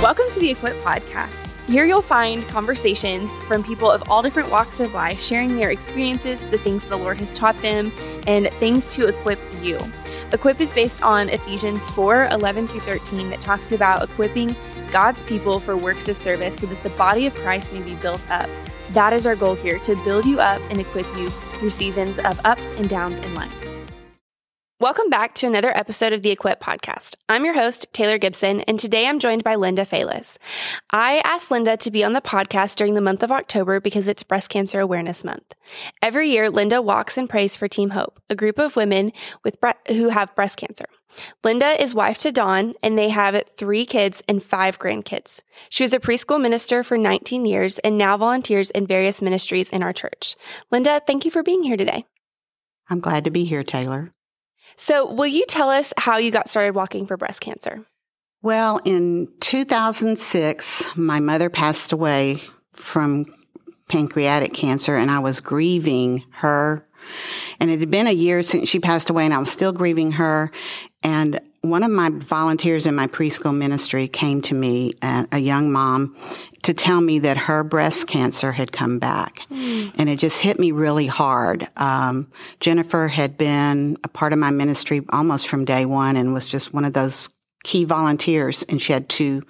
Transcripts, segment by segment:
Welcome to the Equip Podcast. Here you'll find conversations from people of all different walks of life sharing their experiences, the things the Lord has taught them, and things to equip you. Equip is based on Ephesians 4 11 through 13, that talks about equipping God's people for works of service so that the body of Christ may be built up. That is our goal here to build you up and equip you through seasons of ups and downs in life. Welcome back to another episode of the Equip Podcast. I'm your host, Taylor Gibson, and today I'm joined by Linda Fayles. I asked Linda to be on the podcast during the month of October because it's Breast Cancer Awareness Month. Every year, Linda walks and prays for Team Hope, a group of women with bre- who have breast cancer. Linda is wife to Don, and they have three kids and five grandkids. She was a preschool minister for 19 years and now volunteers in various ministries in our church. Linda, thank you for being here today. I'm glad to be here, Taylor. So, will you tell us how you got started walking for breast cancer? Well, in 2006, my mother passed away from pancreatic cancer, and I was grieving her. And it had been a year since she passed away, and I was still grieving her. And one of my volunteers in my preschool ministry came to me, a, a young mom, to tell me that her breast cancer had come back. Mm. And it just hit me really hard. Um, Jennifer had been a part of my ministry almost from day one and was just one of those key volunteers. And she had two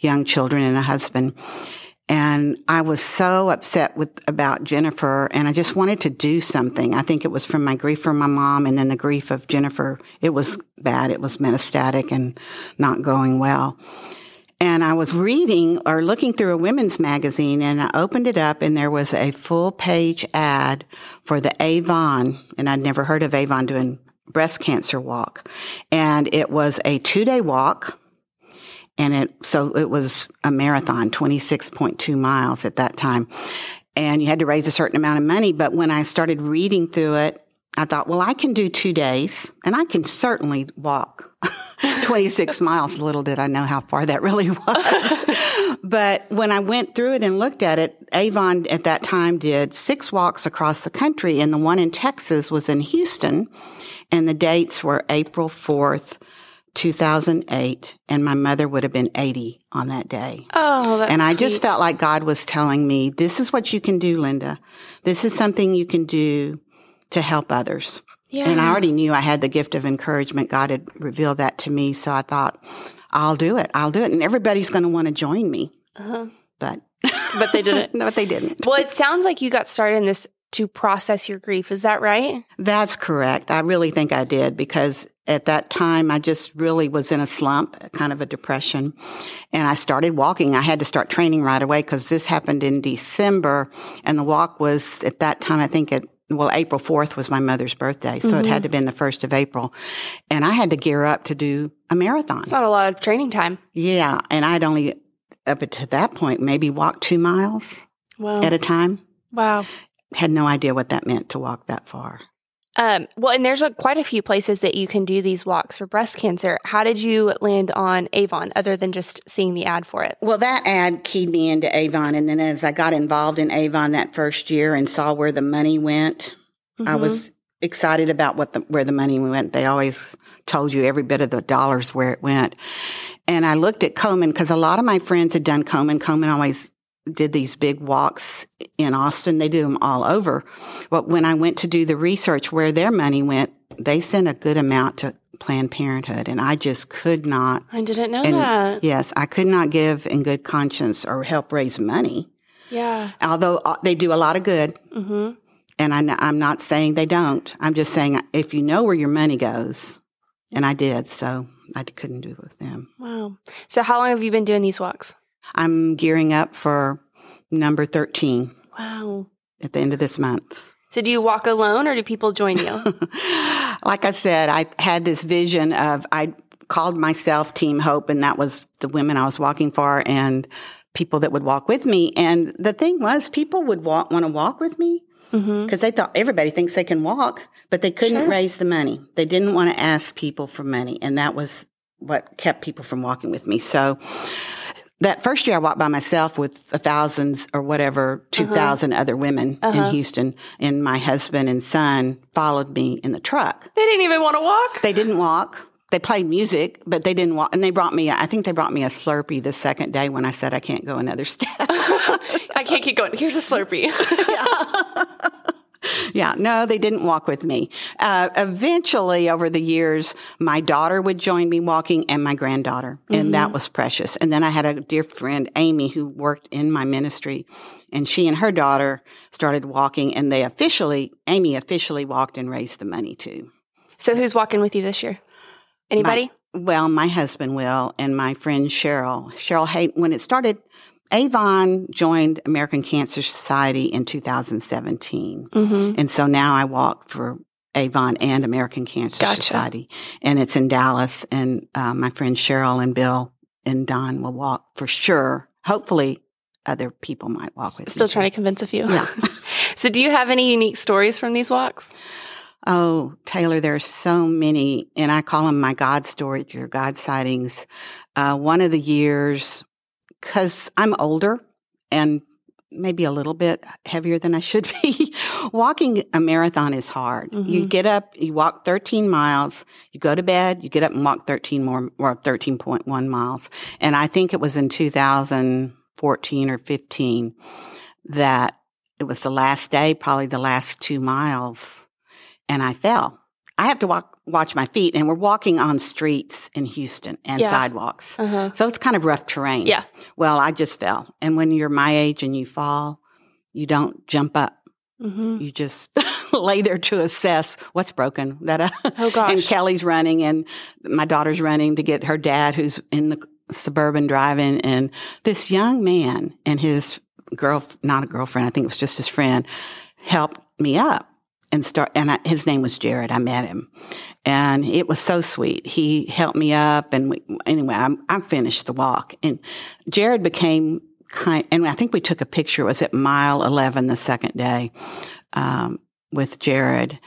young children and a husband. And I was so upset with about Jennifer and I just wanted to do something. I think it was from my grief for my mom and then the grief of Jennifer. It was bad. It was metastatic and not going well. And I was reading or looking through a women's magazine and I opened it up and there was a full page ad for the Avon. And I'd never heard of Avon doing breast cancer walk. And it was a two day walk. And it, so it was a marathon, 26.2 miles at that time. And you had to raise a certain amount of money. But when I started reading through it, I thought, well, I can do two days and I can certainly walk 26 miles. Little did I know how far that really was. but when I went through it and looked at it, Avon at that time did six walks across the country and the one in Texas was in Houston and the dates were April 4th, 2008 and my mother would have been 80 on that day. Oh, And I sweet. just felt like God was telling me, this is what you can do, Linda. This is something you can do to help others. Yeah. And I already knew I had the gift of encouragement. God had revealed that to me. So I thought, I'll do it. I'll do it. And everybody's going to want to join me. Uh-huh. But, But they didn't. no, but they didn't. Well, it sounds like you got started in this to process your grief. Is that right? That's correct. I really think I did because at that time I just really was in a slump, kind of a depression. And I started walking. I had to start training right away because this happened in December and the walk was at that time, I think it well, April 4th was my mother's birthday. So mm-hmm. it had to have been the 1st of April. And I had to gear up to do a marathon. It's not a lot of training time. Yeah. And I'd only, up to that point, maybe walk two miles wow. at a time. Wow. Had no idea what that meant to walk that far. Um, well, and there's a, quite a few places that you can do these walks for breast cancer. How did you land on Avon other than just seeing the ad for it? Well, that ad keyed me into Avon. And then as I got involved in Avon that first year and saw where the money went, mm-hmm. I was excited about what the, where the money went. They always told you every bit of the dollars where it went. And I looked at Komen because a lot of my friends had done Komen. Komen always did these big walks in Austin. They do them all over. But when I went to do the research where their money went, they sent a good amount to Planned Parenthood. And I just could not. I didn't know and that. Yes, I could not give in good conscience or help raise money. Yeah. Although uh, they do a lot of good. Mm-hmm. And I, am not saying they don't. I'm just saying if you know where your money goes, and I did, so I couldn't do it with them. Wow. So how long have you been doing these walks? I'm gearing up for number 13. Wow. At the end of this month. So do you walk alone or do people join you? like I said, I had this vision of, I called myself Team Hope and that was the women I was walking for and people that would walk with me. And the thing was people would walk, want to walk with me because mm-hmm. they thought everybody thinks they can walk, but they couldn't Sure. raise the money. They didn't want to ask people for money. And that was what kept people from walking with me. So that first year I walked by myself with a thousands or whatever, 2,000 other women Uh-huh. in Houston. And my husband and son followed me in the truck. they didn't even want to walk. They didn't walk. they played music, but they didn't walk. And they brought me, I think they brought me a Slurpee the second day when I said I can't go another step. I can't keep going. Here's a Slurpee. yeah. Yeah, no, they didn't walk with me. Uh, eventually, over the years, my daughter would join me walking and my granddaughter, and mm-hmm. that was precious. And then I had a dear friend, Amy, who worked in my ministry, and she and her daughter started walking, and they officially, Amy officially walked and raised the money too. So, who's walking with you this year? Anybody? My, well, my husband will, and my friend Cheryl. Cheryl Hay, when it started, Avon joined American Cancer Society in 2017. Mm-hmm. And so now I walk for Avon and American Cancer gotcha. Society. And it's in Dallas. And uh, my friends Cheryl and Bill and Don will walk for sure. Hopefully, other people might walk with Still me. trying to convince a few. Yeah. so, do you have any unique stories from these walks? Oh, Taylor, there are so many, and I call them my God stories or God sightings. Uh, one of the years, because I'm older and maybe a little bit heavier than I should be, walking a marathon is hard. Mm-hmm. You get up, you walk 13 miles, you go to bed, you get up and walk 13 more, or 13.1 miles. And I think it was in 2014 or 15 that it was the last day, probably the last two miles and I fell. I have to walk, watch my feet, and we're walking on streets in Houston and yeah. sidewalks. Uh-huh. So it's kind of rough terrain. Yeah. Well, I just fell. And when you're my age and you fall, you don't jump up. Mm-hmm. You just lay there to assess what's broken. That oh gosh. And Kelly's running, and my daughter's running to get her dad, who's in the suburban driving, and this young man and his girl, not a girlfriend, I think it was just his friend, helped me up and start and I, his name was Jared. I met him, and it was so sweet. He helped me up, and we, anyway, I, I finished the walk. And Jared became kind, and I think we took a picture. It was at mile eleven the second day um, with Jared,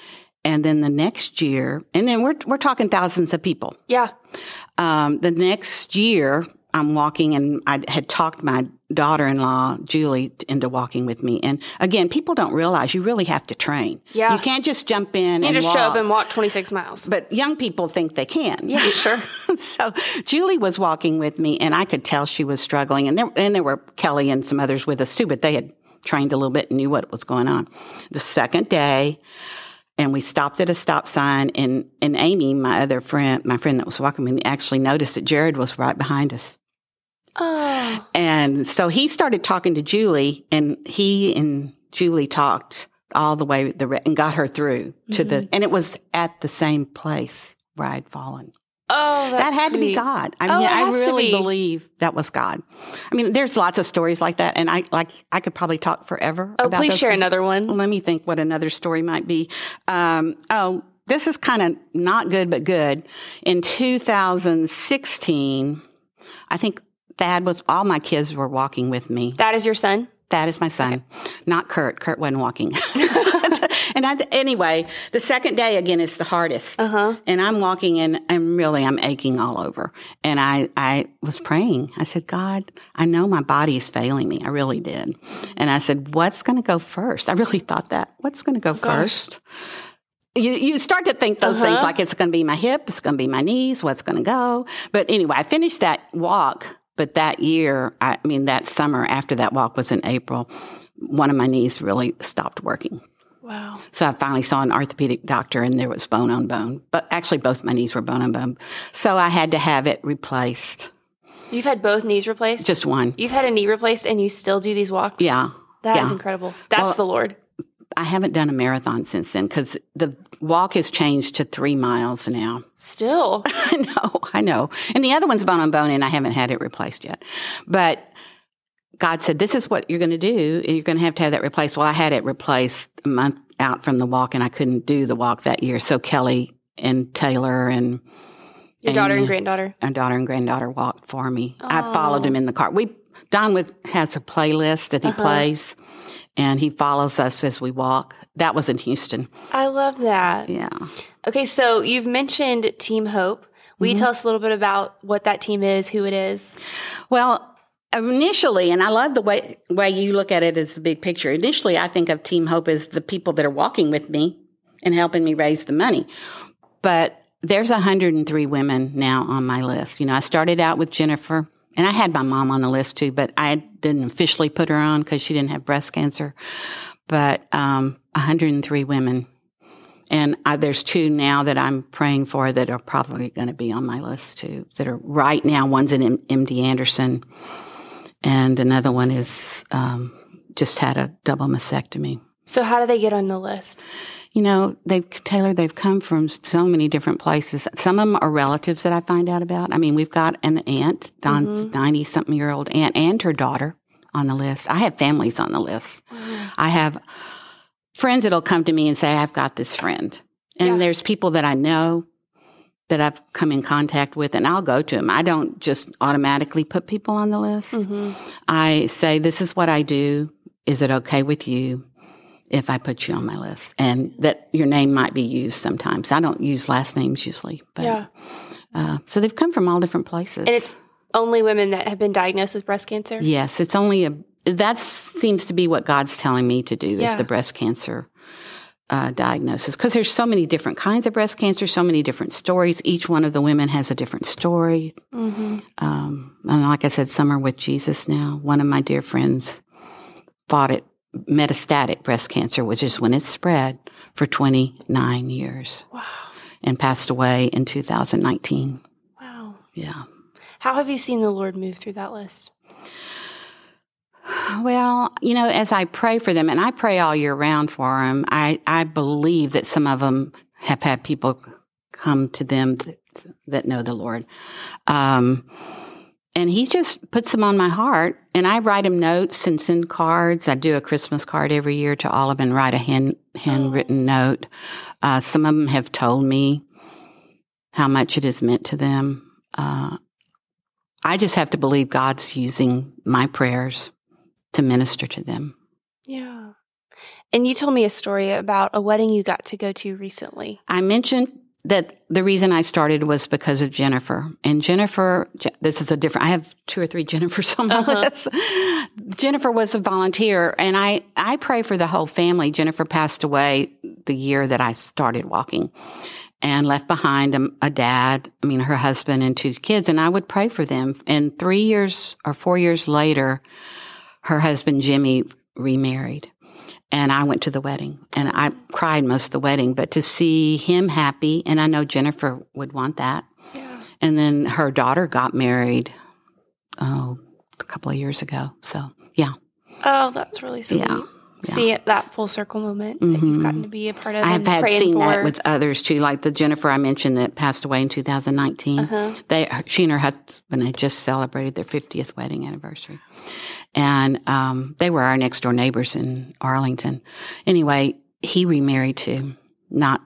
and then the next year, and then we're we're talking thousands of people. Yeah. Um, the next year, I'm walking and I had talked my daughter-in-law, Julie, into walking with me. And again, people don't realize you really have to train. Yeah. You can't just jump in you and just walk. show up and walk 26 miles. But young people think they can. Yeah, sure. so Julie was walking with me and I could tell she was struggling. And there, and there were Kelly and some others with us too, but they had trained a little bit and knew what was going on. The second day, and we stopped at a stop sign and, and Amy, my other friend, my friend that was walking with me, actually noticed that Jared was right behind us. Oh. And so he started talking to Julie, and he and Julie talked all the way the and got her through to mm-hmm. the and it was at the same place where I'd fallen. Oh, that had sweet. to be God. I mean, oh, I really believe that was God. I mean, there's lots of stories like that, and I like I could probably talk forever. Oh, please share things. another one. Let me think what another story might be. Um, oh, this is kind of not good, but good. In 2016, I think Thad was, all my kids were walking with me. That is your son? That is my son, okay. not Kurt. Kurt wasn't walking. and I, anyway, the second day again is the hardest. Uh-huh. And I'm walking and I'm really, I'm aching all over. And I, I was praying. I said, God, I know my body is failing me. I really did. And I said, what's going to go first? I really thought that. What's going to go oh, first? you, you start to think those uh-huh. things like it's going to be my hip, it's going to be my knees, what's going to go. But anyway, I finished that walk but that year, I mean, that summer after that walk was in April, one of my knees really stopped working. Wow. So I finally saw an orthopedic doctor and there was bone on bone. But actually, both my knees were bone on bone. So I had to have it replaced. You've had both knees replaced? Just one. You've had a knee replaced and you still do these walks? Yeah. That yeah. is incredible. That's well, the Lord. I haven't done a marathon since then because the walk has changed to three miles now. Still. I know, I know. And the other one's bone on bone and I haven't had it replaced yet. But God said, this is what you're going to do. And you're going to have to have that replaced. Well, I had it replaced a month out from the walk and I couldn't do the walk that year. So Kelly and Taylor and your daughter and granddaughter, our daughter and granddaughter walked for me. Aww. I followed him in the car. We Don with has a playlist that he uh-huh. plays and he follows us as we walk. That was in Houston. I love that. Yeah. Okay, so you've mentioned Team Hope. Will mm-hmm. you tell us a little bit about what that team is, who it is? Well, initially, and I love the way way you look at it as the big picture. Initially, I think of Team Hope as the people that are walking with me and helping me raise the money. But there's 103 women now on my list. You know, I started out with Jennifer, and I had my mom on the list too, but I didn't officially put her on because she didn't have breast cancer. But um, 103 women. And I, there's two now that I'm praying for that are probably going to be on my list too, that are right now. One's in MD Anderson, and another one is um, just had a double mastectomy. So, how do they get on the list? You know, they've Taylor. They've come from so many different places. Some of them are relatives that I find out about. I mean, we've got an aunt, Don's ninety something year old aunt, and her daughter on the list. I have families on the list. I have friends that'll come to me and say, "I've got this friend," and Yeah. there's people that I know that I've come in contact with, and I'll go to them. I don't just automatically put people on the list. Mm-hmm. I say, "This is what I do. Is it okay with you?" If I put you on my list, and that your name might be used sometimes. I don't use last names usually, but Yeah. uh, so they've come from all different places. And it's only women that have been diagnosed with breast cancer? Yes, it's only a. That seems to be what God's telling me to do Yeah. is the breast cancer uh, diagnosis because there's so many different kinds of breast cancer, so many different stories. Each one of the women has a different story. Mm-hmm. Um, and like I said, some are with Jesus now. One of my dear friends fought it metastatic breast cancer, which is when it spread for 29 years, Wow. and passed away in 2019. Wow. Yeah. How have you seen the Lord move through that list? Well, you know, as I pray for them, and I pray all year round for them, I, I believe that some of them have had people come to them that, that know the Lord. Um, and he just puts them on my heart, and I write him notes and send cards. I do a Christmas card every year to all of them and write a hand, handwritten note. Uh, some of them have told me how much it has meant to them. Uh, I just have to believe God's using my prayers to minister to them. Yeah. And you told me a story about a wedding you got to go to recently. I mentioned that the reason I started was because of Jennifer. And Jennifer, this is a different, I have two or three Jennifers on my Uh-huh. list. Jennifer was a volunteer and I, I pray for the whole family. Jennifer passed away the year that I started walking and left behind a, a dad, I mean, her husband and two kids. And I would pray for them. And three years or four years later, her husband Jimmy remarried. And I went to the wedding and I cried most of the wedding, but to see him happy, and I know Jennifer would want that. Yeah. And then her daughter got married, oh, a couple of years ago. So, yeah. Oh, that's really sweet. Yeah. See it, that full circle moment that you've gotten to be a part of. I have and had seen for. that with others too, like the Jennifer I mentioned that passed away in 2019. Uh-huh. They, she and her husband had just celebrated their 50th wedding anniversary, and um, they were our next door neighbors in Arlington. Anyway, he remarried too, not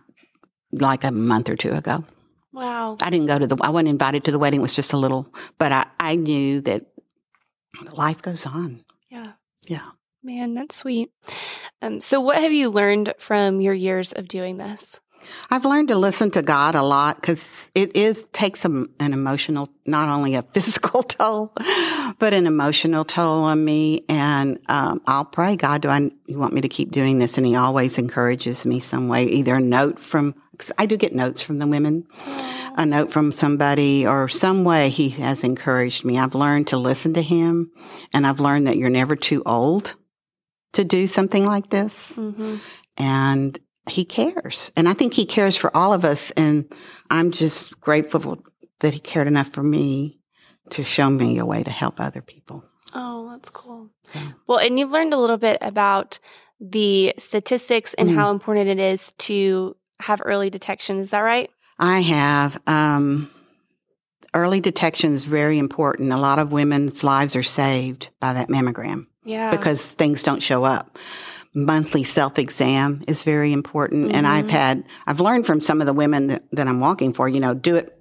like a month or two ago. Wow. I didn't go to the. I wasn't invited to the wedding. It was just a little, but I, I knew that life goes on. Yeah. Yeah. Man, that's sweet. Um, so, what have you learned from your years of doing this? I've learned to listen to God a lot because it is takes a, an emotional, not only a physical toll, but an emotional toll on me. And um, I'll pray, God, do I you want me to keep doing this? And He always encourages me some way, either a note from. 'cause I do get notes from the women, a note from somebody, or some way He has encouraged me. I've learned to listen to Him, and I've learned that you're never too old to do something like this Mm-hmm. and he cares. And I think he cares for all of us. And I'm just grateful that he cared enough for me to show me a way to help other people. Oh, that's cool. Yeah. Well, and you've learned a little bit about the statistics and Mm. how important it is to have early detection. Is that right? I have, um, early detection is very important. A lot of women's lives are saved by that mammogram Yeah. because things don't show up. Monthly self exam is very important. And mm-hmm. I've had, I've learned from some of the women that, that I'm walking for, you know, do it,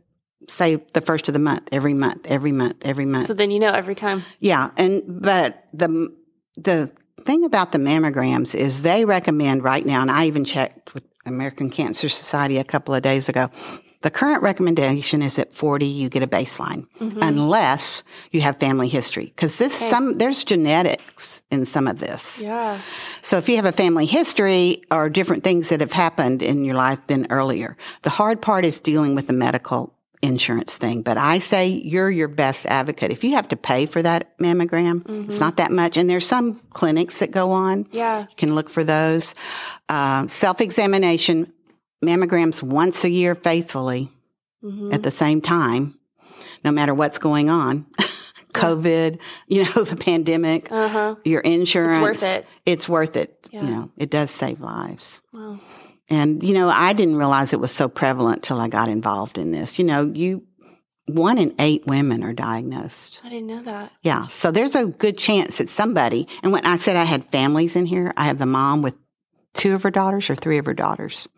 say the first of the month, every month, every month, every month. so then you know every time. Yeah, and but the the thing about the mammograms is they recommend right now, and I even checked with American Cancer Society a couple of days ago. The current recommendation is at 40, you get a baseline, unless you have family history. Because this, some, there's genetics in some of this. Yeah. So if you have a family history or different things that have happened in your life than earlier, the hard part is dealing with the medical insurance thing. But I say you're your best advocate. If you have to pay for that mammogram, it's not that much. And there's some clinics that go on. Yeah. You can look for those. Uh, Self examination, mammograms once a year faithfully Mm-hmm. at the same time, no matter what's going on. COVID, you know, the pandemic, Uh huh. your insurance. It's worth it. It's worth it. Yeah. You know, it does save lives. Wow. And, you know, I didn't realize it was so prevalent till I got involved in this. You know, you, one in eight women are diagnosed. I didn't know that. Yeah. So there's a good chance that somebody, and when I said I had families in here, I have the mom with two of her daughters or three of her daughters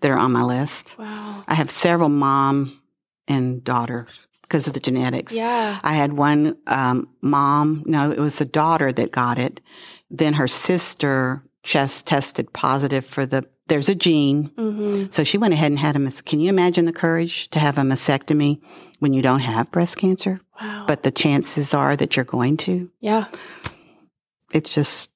that are on my list. Wow. I have several mom and daughter because of the genetics. Yeah. I had one um, mom, no, it was the daughter that got it. Then her sister just tested positive for the, there's a gene. Mm-hmm. So she went ahead and had a, can you imagine the courage to have a mastectomy when you don't have breast cancer? Wow. But the chances are that you're going to. yeah. It's just,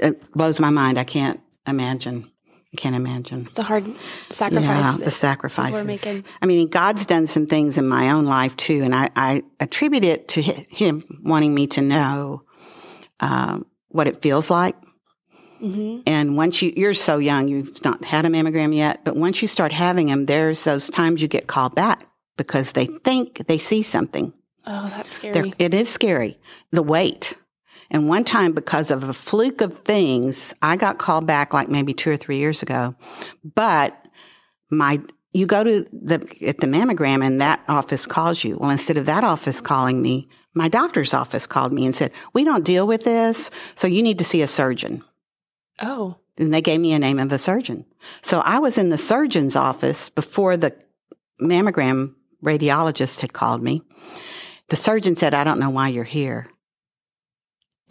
it blows my mind. I can't imagine. I can't imagine. It's a hard sacrifice. Yeah, the sacrifices. making. I mean, God's done some things in my own life too, and I, I attribute it to Him wanting me to know um, what it feels like. Mhm. And once you, you're so young, you've not had a mammogram yet, but once you start having them, there's those times you get called back because they think they see something. Oh, that's They're- scary. It is scary, the wait. And one time, because of a fluke of things, I got called back like maybe two or three years ago. But my, you go to the at the mammogram, and that office calls you. Well, instead of that office calling me, my doctor's office called me and said, "We don't deal with this, so you need to see a surgeon." Oh. And they gave me a name of a surgeon. So I was in the surgeon's office before the mammogram radiologist had called me. The surgeon said, I don't know why you're here.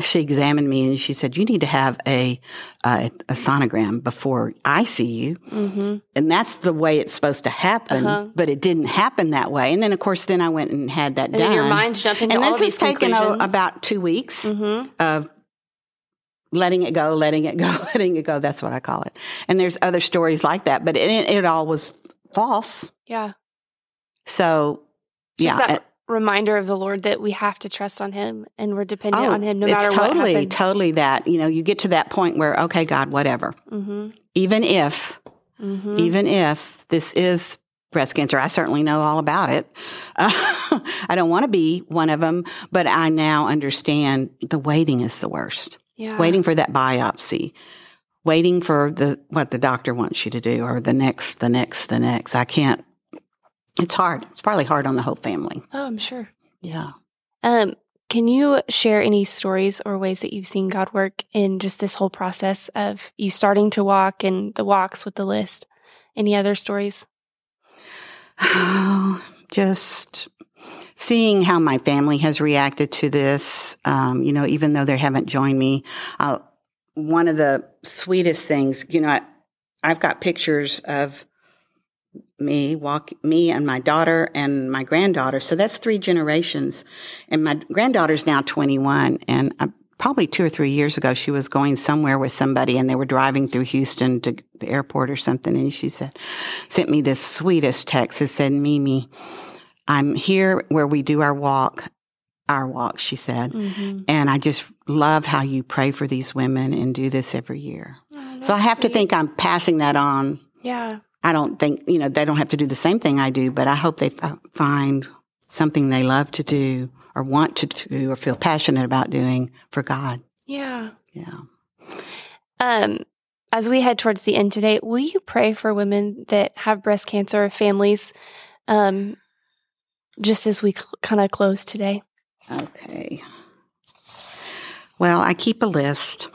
She examined me and she said, You need to have a, a, a sonogram before I see you. Mm-hmm. And that's the way it's supposed to happen, Uh-huh. but it didn't happen that way. And then, of course, then I went and had that And done. your mind's jumping and this has taken a, about two weeks Mm-hmm. of letting it go, letting it go, letting it go. That's what I call it. And there's other stories like that, but it, it all was false. Yeah. So, yeah. that reminder of the Lord that we have to trust on Him and we're dependent oh, on Him no matter totally, what happens. totally that. You know, you get to that point where, okay, God, whatever. mm-hmm. Even if, Mm-hmm. even if this is breast cancer, I certainly know all about it. Uh, I don't want to be one of them, but I now understand the waiting is the worst. Yeah. waiting for that biopsy, waiting for the what the doctor wants you to do, or the next, the next, the next. I can't. It's hard. It's probably hard on the whole family. Oh, I'm sure. Yeah. Um, can you share any stories or ways that you've seen God work in just this whole process of you starting to walk and the walks with the list? Any other stories? Just seeing how my family has reacted to this. Um, you know, even though they haven't joined me, uh, one of the sweetest things. You know, I, I've got pictures of me walk me and my daughter and my granddaughter. So that's three generations. And my granddaughter's now 21 and uh, probably two or three years ago she was going somewhere with somebody and they were driving through houston to the airport or something. And she said sent me this sweetest text. That said mimi i'm here where we do our walk our walk she said. Mm-hmm. and i just love how you pray for these women and do this every year. Oh, so i have to think i'm passing that on. Yeah. I don't think, you know, they don't have to do the same thing I do, but I hope they f- find something they love to do or want to do or feel passionate about doing for God. Yeah. Yeah. Um, as we head towards the end today, will you pray for women that have breast cancer, or families, um, just as we cl- kind of close today? Okay. Well, I keep a list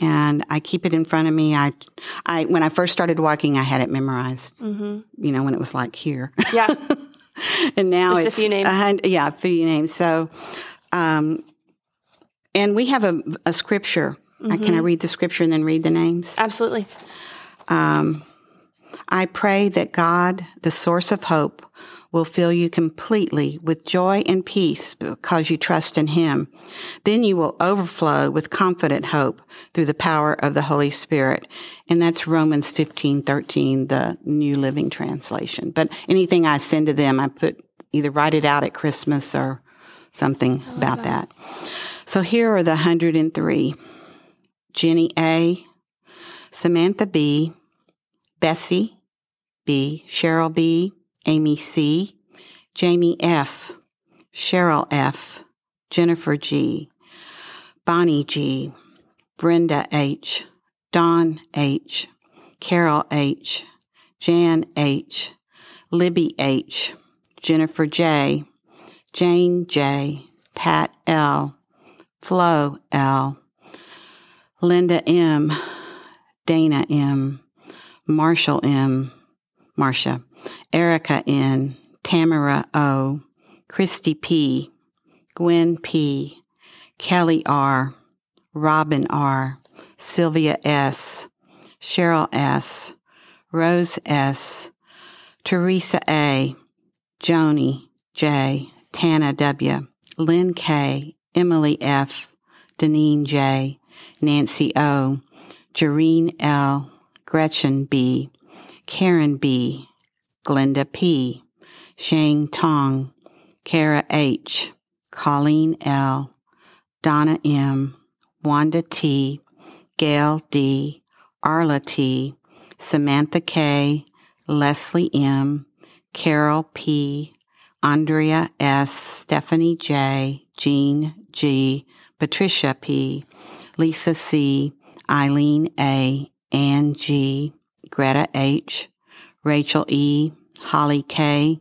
and I keep it in front of me. I, I, when I first started walking, I had it memorized, Mm-hmm. you know, when it was like here. Yeah. and now Just a it's few names. hun- yeah, a few names. So, um, and we have a, a scripture. Uh, Can I read the scripture and then read the names? Absolutely. Um, I pray that God, the source of hope, will fill you completely with joy and peace because you trust in Him. Then you will overflow with confident hope through the power of the Holy Spirit. And that's Romans 15, 13, the New Living Translation. But anything I send to them, I put either write it out at Christmas or something about that. that. So here are the 103. Jenny A, Samantha B, Bessie B, Cheryl B, Amy C, Jamie F, Cheryl F, Jennifer G, Bonnie G, Brenda H, Don H, Carol H, Jan H, Libby H, Jennifer J, Jane J, Pat L, Flo L, Linda M, Dana M, Marshall M, Marcia, Erica N, Tamara O, Christy P, Gwen P, Kelly R, Robin R, Sylvia S, Cheryl S, Rose S, Teresa A, Joni J, Tana W, Lynn K, Emily F, Deneen J, Nancy O, Jareen L, Gretchen B, Karen B, Glenda P, Shang Tong, Kara H, Colleen L, Donna M, Wanda T, Gail D, Arla T, Samantha K, Leslie M, Carol P, Andrea S, Stephanie J, Jean G, Patricia P, Lisa C, Eileen A, Ann G, Greta H, Rachel E, Holly K,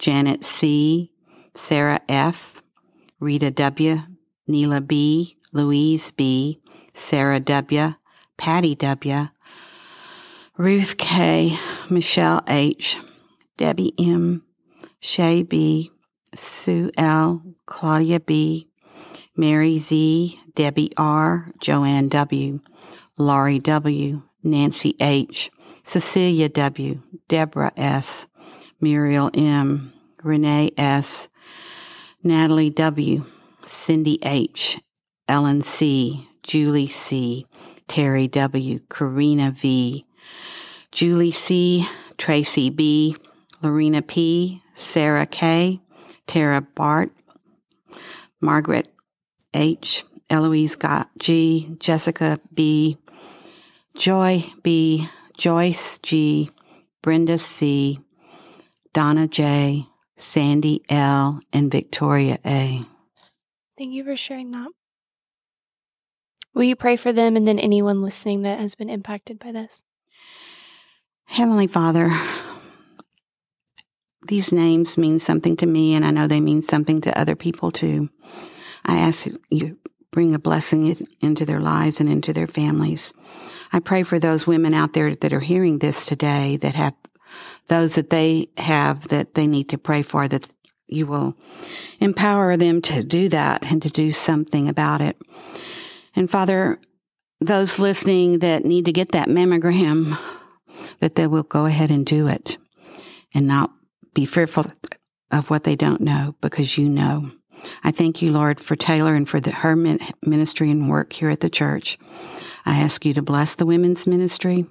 Janet C, Sarah F, Rita W, Neela B, Louise B, Sarah W, Patty W, Ruth K, Michelle H, Debbie M, Shay B, Sue L, Claudia B, Mary Z, Debbie R, Joanne W, Laurie W, Nancy H, Cecilia W, Deborah S, Muriel M, Renee S, Natalie W, Cindy H, Ellen C, Julie C, Terry W, Karina V, Julie C, Tracy B, Lorena P, Sarah K, Tara Bart, Margaret H, Eloise G, Jessica B, Joy B, Joyce G, Brenda C, Donna J, Sandy L, and Victoria A. Thank you for sharing that. Will you pray for them and then anyone listening that has been impacted by this? Heavenly Father, these names mean something to me, and I know they mean something to other people too. I ask you bring a blessing into their lives and into their families. I pray for those women out there that are hearing this today that have those that they have that they need to pray for that you will empower them to do that and to do something about it. And Father, those listening that need to get that mammogram, that they will go ahead and do it and not be fearful of what they don't know because you know. I thank you, Lord, for Taylor and for the, her ministry and work here at the church. I ask you to bless the women's ministry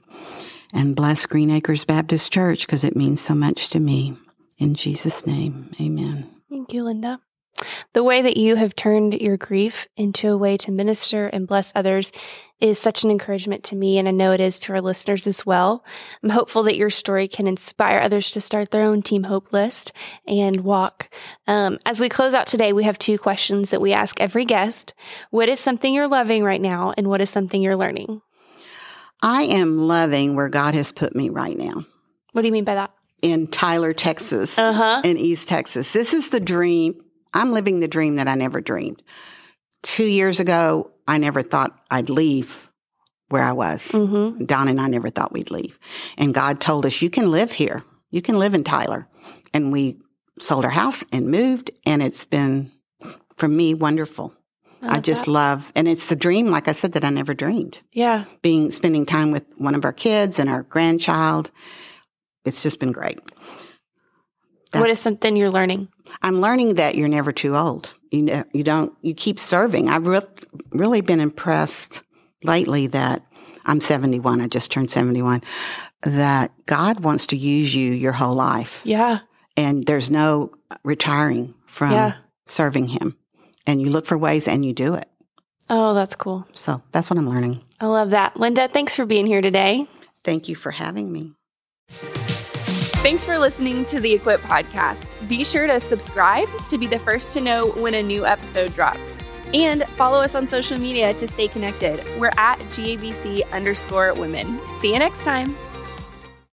and bless Green Acres Baptist Church because it means so much to me. In Jesus' name, amen. Thank you, Linda. The way that you have turned your grief into a way to minister and bless others is such an encouragement to me, and I know it is to our listeners as well. I'm hopeful that your story can inspire others to start their own Team Hope list and walk. Um, as we close out today, we have two questions that we ask every guest What is something you're loving right now, and what is something you're learning? I am loving where God has put me right now. What do you mean by that? In Tyler, Texas, uh-huh. in East Texas. This is the dream I'm living the dream that I never dreamed. Two years ago, I never thought I'd leave where I was. Mm-hmm. Don and I never thought we'd leave. And God told us, you can live here. You can live in Tyler. And we sold our house and moved. And it's been, for me, wonderful. I, I just that. love, and it's the dream, like I said, that I never dreamed. Yeah. Being, spending time with one of our kids and our grandchild. it's just been great. What is something you're learning? I'm learning that you're never too old. You know, you don't, you keep serving. I've re- really been impressed lately that I'm 71. I just turned 71. That God wants to use you your whole life. Yeah. And there's no retiring from Yeah. serving Him. And you look for ways and you do it. Oh, that's cool. So that's what I'm learning. I love that. Linda, thanks for being here today. Thank you for having me. Thanks for listening to the Equip podcast. Be sure to subscribe to be the first to know when a new episode drops. And follow us on social media to stay connected. We're at GABC underscore women. See you next time.